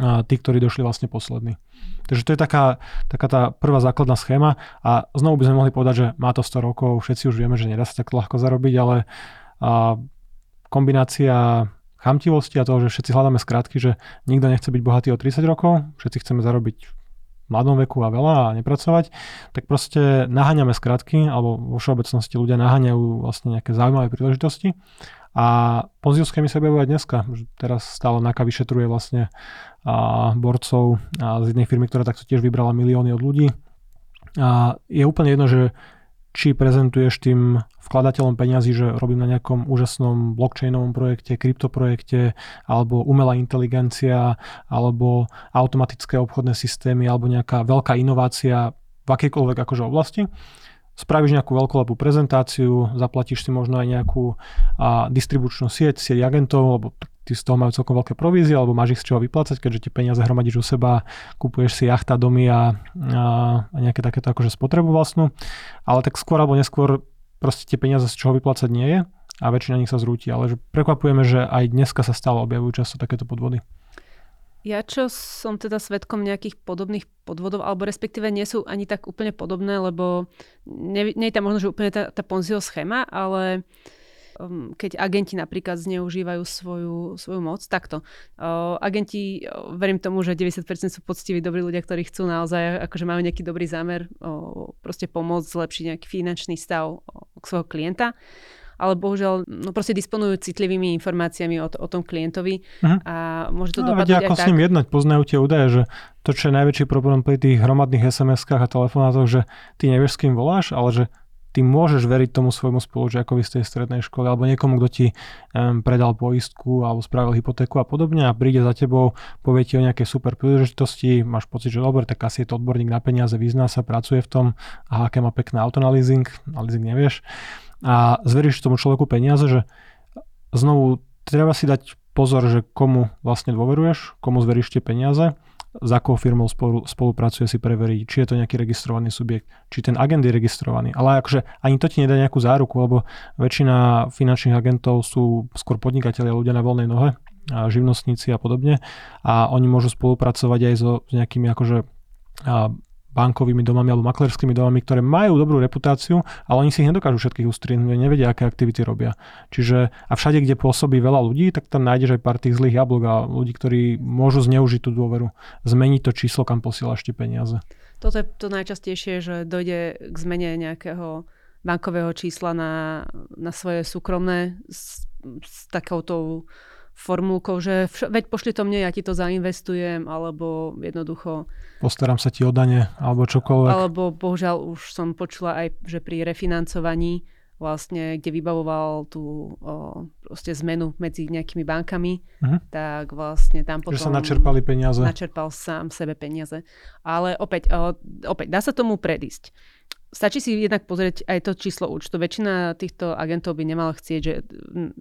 a tí, ktorí došli vlastne poslední. Takže to je taká, taká tá prvá základná schéma a znovu by sme mohli povedať, že má to 100 rokov, všetci už vieme, že nedá sa tak ľahko zarobiť, ale a kombinácia chamtivosti a toho, že všetci hľadáme skratky, že nikto nechce byť bohatý o 30 rokov, všetci chceme zarobiť v mladom veku a veľa a nepracovať, tak proste naháňame skratky, alebo vo všeobecnosti ľudia naháňajú vlastne nejaké zaujímavé príležitosti a Ponzius schémy sa objavujú dneska. Teraz stále NAKA vyšetruje vlastne a borcov a z jednej firmy, ktorá takto tiež vybrala milióny od ľudí. A je úplne jedno, že či prezentuješ tým vkladateľom peňazí, že robím na nejakom úžasnom blockchainovom projekte, kryptoprojekte, alebo umelá inteligencia, alebo automatické obchodné systémy, alebo nejaká veľká inovácia v akejkoľvek akože oblasti spravíš nejakú veľkolepú prezentáciu, zaplatíš si možno aj nejakú a, distribučnú sieť, sieť agentov, lebo ty z toho majú celkom veľké provízie, alebo máš ich z čoho vyplácať, keďže tie peniaze hromadíš u seba, kupuješ si jachta, domy a, a, a nejaké takéto akože spotrebu vlastnú. Ale tak skôr alebo neskôr proste tie peniaze z čoho vyplácať nie je a väčšina nich sa zrúti. Ale že prekvapujeme, že aj dneska sa stále objavujú často takéto podvody. Ja čo som teda svetkom nejakých podobných podvodov, alebo respektíve nie sú ani tak úplne podobné, lebo nie, nie je tam možno, že úplne tá, tá Ponziho schéma, ale um, keď agenti napríklad zneužívajú svoju, svoju moc, takto. Uh, agenti, uh, verím tomu, že 90% sú poctiví, dobrí ľudia, ktorí chcú naozaj, akože majú nejaký dobrý zámer uh, proste pomôcť zlepšiť nejaký finančný stav uh, svojho klienta ale bohužiaľ no proste disponujú citlivými informáciami o, o tom klientovi uh-huh. a môže to no, dopadnúť ako aj s ním tak. jednať, poznajú tie údaje, že to, čo je najväčší problém pri tých hromadných SMS-kách a telefonátoch, že ty nevieš, s kým voláš, ale že ty môžeš veriť tomu svojmu spolužiakovi z tej strednej školy alebo niekomu, kto ti um, predal poistku alebo spravil hypotéku a podobne a príde za tebou, povie ti o nejakej super príležitosti, máš pocit, že dobre, tak asi je to odborník na peniaze, vyzná sa, pracuje v tom, a aké má pekné auto na leasing, na leasing nevieš a zveríš tomu človeku peniaze, že znovu treba si dať pozor, že komu vlastne dôveruješ, komu zveríš tie peniaze, za akou firmou spolu, spolupracuje si preveriť, či je to nejaký registrovaný subjekt, či ten agent je registrovaný. Ale akože ani to ti nedá nejakú záruku, lebo väčšina finančných agentov sú skôr podnikatelia, ľudia na voľnej nohe, a živnostníci a podobne. A oni môžu spolupracovať aj so nejakými akože a bankovými domami alebo maklerskými domami, ktoré majú dobrú reputáciu, ale oni si ich nedokážu všetkých ustriednúť, nevedia, aké aktivity robia. Čiže a všade, kde pôsobí veľa ľudí, tak tam nájdeš aj pár tých zlých jablok a ľudí, ktorí môžu zneužiť tú dôveru, zmeniť to číslo, kam posielaš tie peniaze. Toto je to najčastejšie, že dojde k zmene nejakého bankového čísla na, na svoje súkromné s, s takouto formulkou, že vš- veď pošli to mne, ja ti to zainvestujem, alebo jednoducho... Postaram sa ti o dane, alebo čokoľvek. Alebo bohužiaľ už som počula aj, že pri refinancovaní vlastne, kde vybavoval tú o, proste zmenu medzi nejakými bankami, uh-huh. tak vlastne tam potom... Že sa načerpali peniaze. Načerpal sám sebe peniaze. Ale opäť, o, opäť dá sa tomu predísť. Stačí si jednak pozrieť aj to číslo účtu. Väčšina týchto agentov by nemala chcieť, že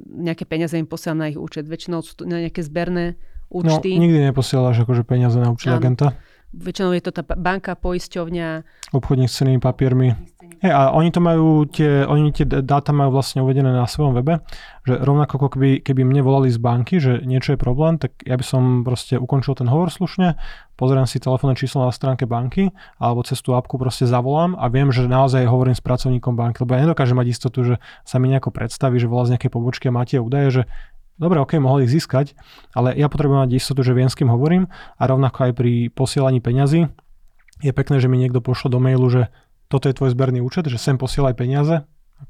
nejaké peniaze im posiela na ich účet. Väčšinou sú to nejaké zberné účty. No, nikdy neposielaš akože peniaze na účet agenta. Väčšinou je to tá banka, poisťovňa. Obchodník s cenými papiermi. Hey, a oni to majú, tie, oni tie dáta majú vlastne uvedené na svojom webe, že rovnako ako keby, keby mne volali z banky, že niečo je problém, tak ja by som proste ukončil ten hovor slušne, pozriem si telefónne číslo na stránke banky alebo cez tú apku proste zavolám a viem, že naozaj hovorím s pracovníkom banky, lebo ja nedokážem mať istotu, že sa mi nejako predstaví, že volá z nejakej pobočky a máte údaje, že dobre, ok, mohol ich získať, ale ja potrebujem mať istotu, že viem, s kým hovorím a rovnako aj pri posielaní peňazí je pekné, že mi niekto pošlo do mailu, že toto je tvoj zberný účet, že sem posielaj peniaze,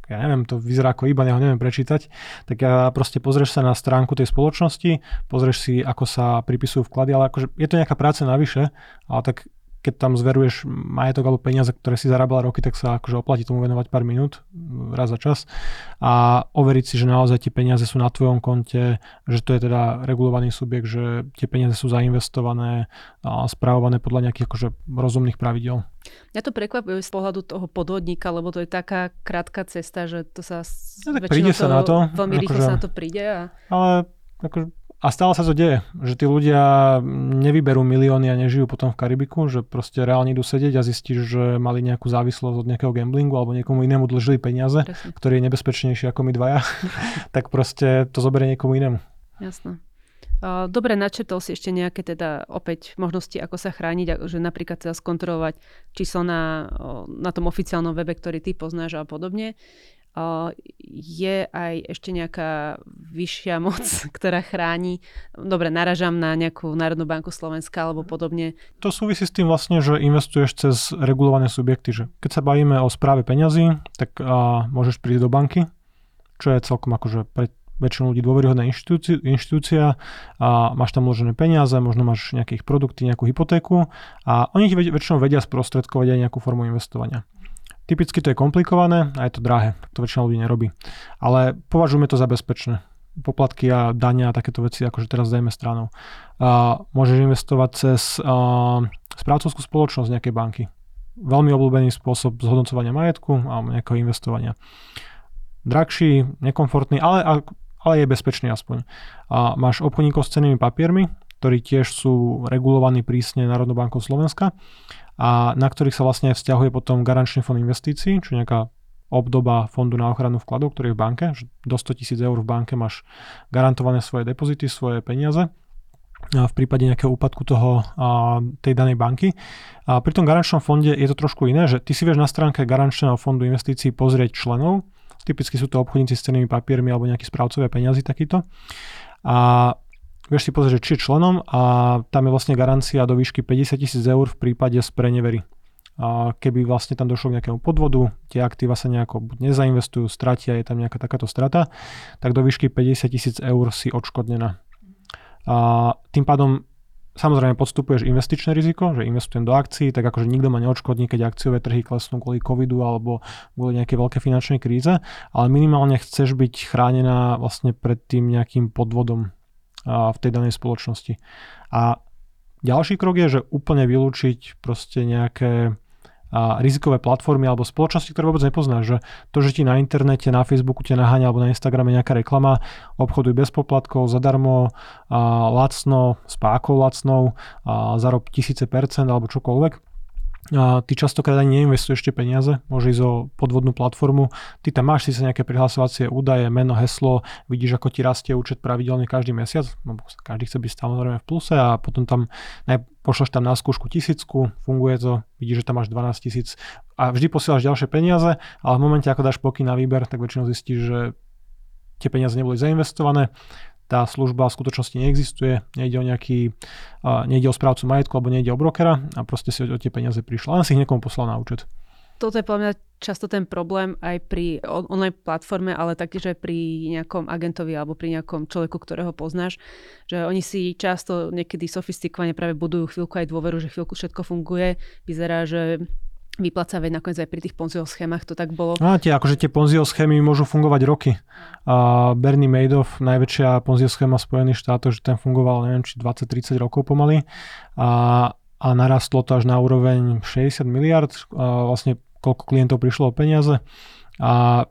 ja neviem, to vyzerá ako iba, ja ho neviem prečítať, tak ja proste pozrieš sa na stránku tej spoločnosti, pozrieš si, ako sa pripisujú vklady, ale akože je to nejaká práca navyše, ale tak keď tam zveruješ majetok alebo peniaze, ktoré si zarábala roky, tak sa akože oplatí tomu venovať pár minút mm, raz za čas a overiť si, že naozaj tie peniaze sú na tvojom konte, že to je teda regulovaný subjekt, že tie peniaze sú zainvestované a správované podľa nejakých akože rozumných pravidel. Mňa to prekvapuje z pohľadu toho podvodníka, lebo to je taká krátka cesta, že to sa no, tak príde sa na to. Veľmi rýchlo akože, sa na to príde. A... Ale akože a stále sa to deje, že tí ľudia nevyberú milióny a nežijú potom v Karibiku, že proste reálne idú sedieť a zistíš, že mali nejakú závislosť od nejakého gamblingu alebo niekomu inému dlžili peniaze, Presne. ktorý je nebezpečnejší ako my dvaja, tak proste to zoberie niekomu inému. Jasné. Dobre, načetol si ešte nejaké teda opäť možnosti, ako sa chrániť, že napríklad teda skontrolovať číslo na, na tom oficiálnom webe, ktorý ty poznáš a podobne je aj ešte nejaká vyššia moc, ktorá chráni. Dobre, naražam na nejakú Národnú banku Slovenska alebo podobne. To súvisí s tým vlastne, že investuješ cez regulované subjekty. Že keď sa bavíme o správe peňazí, tak a, môžeš prísť do banky, čo je celkom akože pre väčšinu ľudí dôveryhodná inštitúcia, inštitúcia a máš tam uložené peniaze, možno máš nejaké ich produkty, nejakú hypotéku a oni ti väčšinou vedia sprostredkovať aj nejakú formu investovania. Typicky to je komplikované a je to drahé, to väčšina ľudí nerobí. Ale považujeme to za bezpečné. Poplatky a dania a takéto veci, akože teraz dajme stranou. A môžeš investovať cez a, správcovskú spoločnosť nejakej banky. Veľmi obľúbený spôsob zhodnocovania majetku a nejakého investovania. Drahší, nekomfortný, ale, ale je bezpečný aspoň. A máš obchodníkov s cenými papiermi, ktorí tiež sú regulovaní prísne Národnou bankou Slovenska a na ktorých sa vlastne vzťahuje potom garančný fond investícií, čo nejaká obdoba fondu na ochranu vkladov, ktorý je v banke, že do 100 tisíc eur v banke máš garantované svoje depozity, svoje peniaze a v prípade nejakého úpadku toho, a, tej danej banky. A pri tom garančnom fonde je to trošku iné, že ty si vieš na stránke garančného fondu investícií pozrieť členov, typicky sú to obchodníci s cenými papiermi alebo nejakí správcovia peniazy takýto. A vieš si pozrieť, či je členom a tam je vlastne garancia do výšky 50 tisíc eur v prípade sprenevery. A keby vlastne tam došlo k nejakému podvodu, tie aktíva sa nejako buď nezainvestujú, stratia, je tam nejaká takáto strata, tak do výšky 50 tisíc eur si odškodnená. A tým pádom Samozrejme podstupuješ investičné riziko, že investujem do akcií, tak akože nikto ma neodškodní, keď akciové trhy klesnú kvôli covidu alebo kvôli nejakej veľkej finančnej kríze, ale minimálne chceš byť chránená vlastne pred tým nejakým podvodom v tej danej spoločnosti. A ďalší krok je, že úplne vylúčiť proste nejaké a rizikové platformy alebo spoločnosti, ktoré vôbec nepoznáš. Že to, že ti na internete, na Facebooku ťa naháňa alebo na Instagrame nejaká reklama, obchoduj bez poplatkov, zadarmo, a lacno, s pákou lacnou, a zarob tisíce percent alebo čokoľvek, a ty častokrát ani neinvestuješ ešte peniaze, môže ísť o podvodnú platformu, ty tam máš síce nejaké prihlasovacie údaje, meno, heslo, vidíš, ako ti rastie účet pravidelne každý mesiac, lebo každý chce byť samozrejme v pluse a potom tam pošleš tam na skúšku tisícku, funguje to, vidíš, že tam máš 12 tisíc a vždy posielaš ďalšie peniaze, ale v momente, ako dáš pokyn na výber, tak väčšinou zistíš, že tie peniaze neboli zainvestované, tá služba v skutočnosti neexistuje, nejde o nejaký, nejde o správcu majetku alebo nejde o brokera a proste si o tie peniaze prišla, len si ich niekomu poslal na účet. toto je podľa mňa často ten problém aj pri online platforme, ale taktiež aj pri nejakom agentovi alebo pri nejakom človeku, ktorého poznáš, že oni si často niekedy sofistikovane práve budujú chvíľku aj dôveru, že chvíľku všetko funguje. Vyzerá, že vyplácavé nakoniec aj pri tých Ponziho schémach to tak bolo. A tie, akože tie Ponziho schémy môžu fungovať roky. A Bernie Madoff, najväčšia Ponziho schéma v Spojených štátoch, že ten fungoval neviem, či 20-30 rokov pomaly. A, a narastlo to až na úroveň 60 miliard. Vlastne koľko klientov prišlo o peniaze a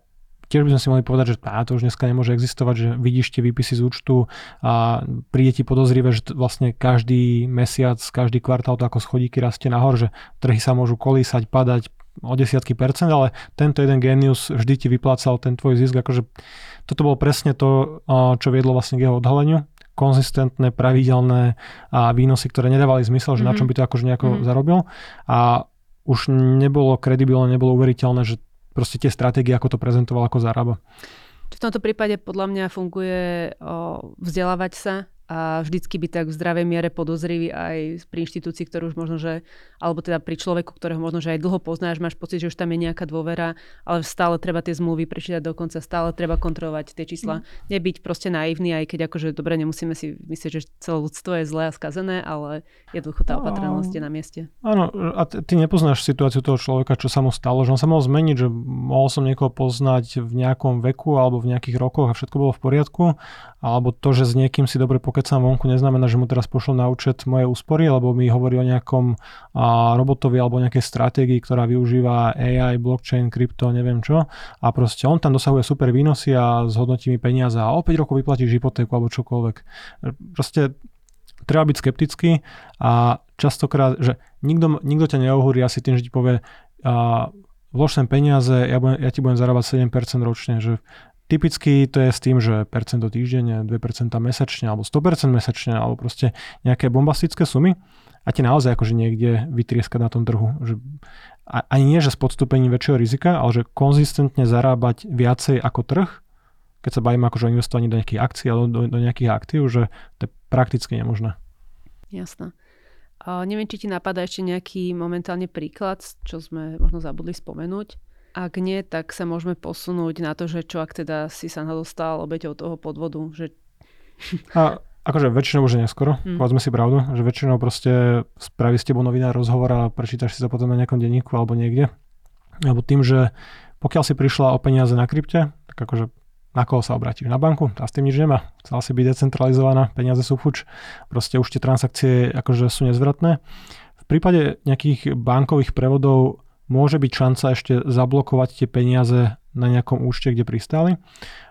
tiež by sme si mohli povedať, že á, to už dneska nemôže existovať, že vidíš tie výpisy z účtu a príde ti podozrivé, že vlastne každý mesiac, každý kvartál to ako schodíky rastie nahor, že trhy sa môžu kolísať, padať o desiatky percent, ale tento jeden genius vždy ti vyplácal ten tvoj zisk, akože toto bolo presne to, čo viedlo vlastne k jeho odhaleniu konzistentné, pravidelné a výnosy, ktoré nedávali zmysel, že mm-hmm. na čom by to akože nejako mm-hmm. zarobil. A už nebolo kredibilné, nebolo uveriteľné, že proste tie stratégie, ako to prezentoval, ako zarába. V tomto prípade podľa mňa funguje o, vzdelávať sa a vždycky byť tak v zdravej miere podozrivý aj pri inštitúcii, ktorú už možno, že, alebo teda pri človeku, ktorého možno, že aj dlho poznáš, máš pocit, že už tam je nejaká dôvera, ale stále treba tie zmluvy prečítať dokonca, stále treba kontrolovať tie čísla. Mm. Nebyť proste naivný, aj keď akože dobre, nemusíme si myslieť, že celé ľudstvo je zlé a skazené, ale jednoducho tá opatrnosť je na mieste. Áno, a ty nepoznáš situáciu toho človeka, čo sa mu stalo, že on sa mohol zmeniť, že mohol som niekoho poznať v nejakom veku alebo v nejakých rokoch a všetko bolo v poriadku, alebo to, že s niekým si dobre pokecám vonku, neznamená, že mu teraz pošlo na účet moje úspory, lebo mi hovorí o nejakom a, robotovi alebo nejakej stratégii, ktorá využíva AI, blockchain, krypto, neviem čo. A proste on tam dosahuje super výnosy a zhodnotí mi peniaze a o 5 rokov vyplatíš hypotéku alebo čokoľvek. Proste treba byť skeptický a častokrát, že nikto, nikto ťa neohúri asi tým, že ti povie a, vlož sem peniaze, ja, budem, ja ti budem zarábať 7% ročne, že Typicky to je s tým, že percento týždenne, 2% mesačne, alebo 100% mesačne, alebo proste nejaké bombastické sumy a ti naozaj akože niekde vytrieskať na tom trhu. Že ani nie, že s podstúpením väčšieho rizika, ale že konzistentne zarábať viacej ako trh, keď sa bavíme akože o investovaní do nejakých akcií alebo do, do nejakých aktív, že to je prakticky nemožné. Jasné. A neviem, či ti napadá ešte nejaký momentálne príklad, čo sme možno zabudli spomenúť. Ak nie, tak sa môžeme posunúť na to, že čo ak teda si sa nadostal obeťou toho podvodu. Že... A akože väčšinou už je neskoro, hmm. povedzme si pravdu, že väčšinou proste spraví s tebou novinár rozhovor a prečítaš si to potom na nejakom denníku alebo niekde. Alebo tým, že pokiaľ si prišla o peniaze na krypte, tak akože na koho sa obrátiš? Na banku? Tá s tým nič nemá. Chcela si byť decentralizovaná, peniaze sú fuč. Proste už tie transakcie akože sú nezvratné. V prípade nejakých bankových prevodov môže byť šanca ešte zablokovať tie peniaze na nejakom účte, kde pristáli.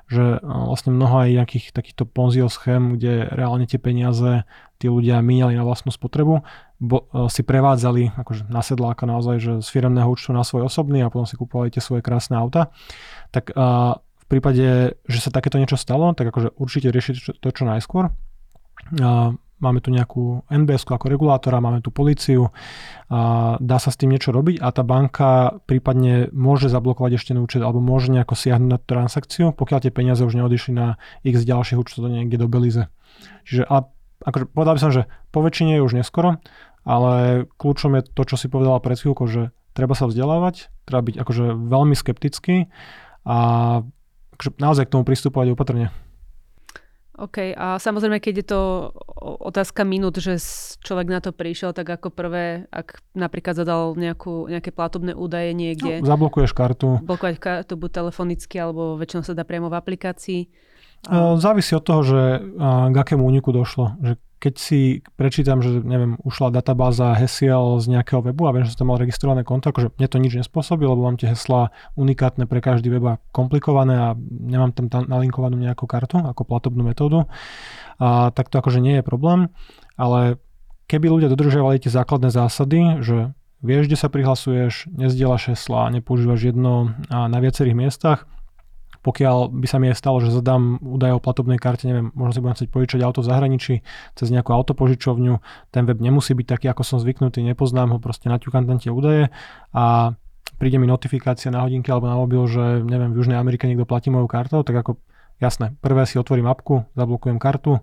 Že no, vlastne mnoho aj nejakých takýchto ponzio schém, kde reálne tie peniaze tí ľudia míňali na vlastnú spotrebu, bo, e, si prevádzali akože na sedláka naozaj, že z firemného účtu na svoj osobný a potom si kupovali tie svoje krásne auta. Tak a, v prípade, že sa takéto niečo stalo, tak akože určite riešiť to čo najskôr. A, máme tu nejakú NBS ako regulátora, máme tu policiu, a dá sa s tým niečo robiť a tá banka prípadne môže zablokovať ešte na účet alebo môže nejako siahnuť na transakciu, pokiaľ tie peniaze už neodišli na x ďalších účtov niekde do Belize. Čiže a akože povedal by som, že po väčšine je už neskoro, ale kľúčom je to, čo si povedala pred chvíľkou, že treba sa vzdelávať, treba byť akože veľmi skeptický a akože naozaj k tomu pristupovať opatrne. OK, a samozrejme, keď je to otázka minút, že človek na to prišiel, tak ako prvé, ak napríklad zadal nejakú, nejaké platobné údaje niekde. No, zablokuješ kartu. Blokovať kartu buď telefonicky, alebo väčšinou sa dá priamo v aplikácii. Závisí od toho, že k akému úniku došlo. Že keď si prečítam, že neviem, ušla databáza hesiel z nejakého webu a viem, že som tam mal registrované konto, akože mne to nič nespôsobí, lebo mám tie heslá unikátne pre každý web a komplikované a nemám tam, nalinkovanú nejakú kartu ako platobnú metódu, a tak to akože nie je problém, ale keby ľudia dodržiavali tie základné zásady, že vieš, kde sa prihlasuješ, nezdieľaš hesla, nepoužívaš jedno na viacerých miestach, pokiaľ by sa mi aj stalo, že zadám údaje o platobnej karte, neviem, možno si budem chcieť požičať auto v zahraničí cez nejakú autopožičovňu, ten web nemusí byť taký, ako som zvyknutý, nepoznám ho, proste naťukám tam tie údaje a príde mi notifikácia na hodinke alebo na mobil, že neviem, v Južnej Amerike niekto platí mojou kartou, tak ako jasné, prvé si otvorím apku, zablokujem kartu,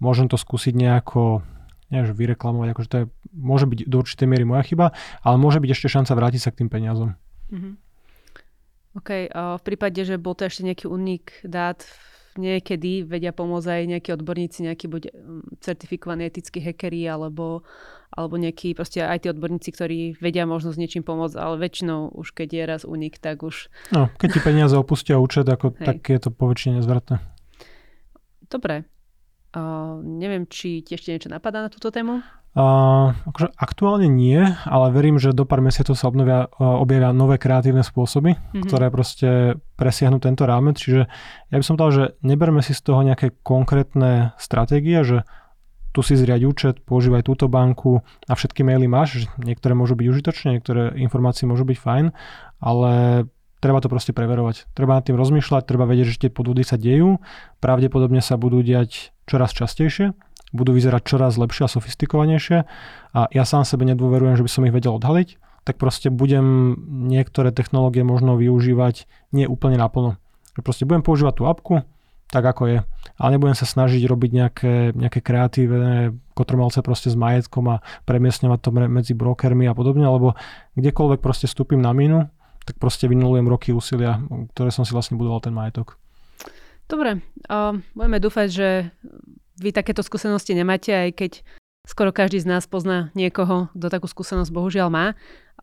môžem to skúsiť nejako neviem, vyreklamovať, akože to je, môže byť do určitej miery moja chyba, ale môže byť ešte šanca vrátiť sa k tým peniazom. Mm-hmm. OK, v prípade, že bol to ešte nejaký unik dát, niekedy vedia pomôcť aj nejakí odborníci, nejakí buď mm, certifikovaní etickí hackeri alebo, alebo nejakí proste aj tí odborníci, ktorí vedia možno s niečím pomôcť, ale väčšinou už keď je raz unik, tak už... No, keď ti peniaze opustia účet, ako, tak je to poväčšine nezvratné. Dobre. Uh, neviem, či ti ešte niečo napadá na túto tému? Uh, akože aktuálne nie, ale verím, že do pár mesiacov sa obnovia, uh, objavia nové kreatívne spôsoby, mm-hmm. ktoré proste presiahnu tento rámec. Čiže ja by som povedal, že neberme si z toho nejaké konkrétne stratégie, že tu si zriať účet, používaj túto banku a všetky maily máš, že niektoré môžu byť užitočné, niektoré informácie môžu byť fajn, ale treba to proste preverovať. Treba nad tým rozmýšľať, treba vedieť, že tie podvody sa dejú, pravdepodobne sa budú diať čoraz častejšie budú vyzerať čoraz lepšie a sofistikovanejšie a ja sám sebe nedôverujem, že by som ich vedel odhaliť, tak proste budem niektoré technológie možno využívať nie úplne naplno. Proste budem používať tú apku, tak ako je. Ale nebudem sa snažiť robiť nejaké, nejaké kreatívne kotrmelce proste s majetkom a premiesňovať to medzi brokermi a podobne, lebo kdekoľvek proste vstúpim na mínu, tak proste vynulujem roky úsilia, ktoré som si vlastne budoval ten majetok. Dobre, uh, budeme dúfať, že vy takéto skúsenosti nemáte, aj keď skoro každý z nás pozná niekoho, kto takú skúsenosť bohužiaľ má.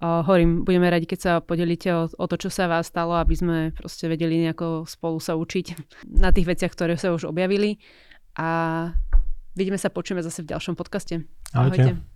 O, hovorím, budeme radi, keď sa podelíte o, o to, čo sa vás stalo, aby sme proste vedeli nejako spolu sa učiť na tých veciach, ktoré sa už objavili. A vidíme sa, počujeme zase v ďalšom podcaste. Ahojte. Ahojte.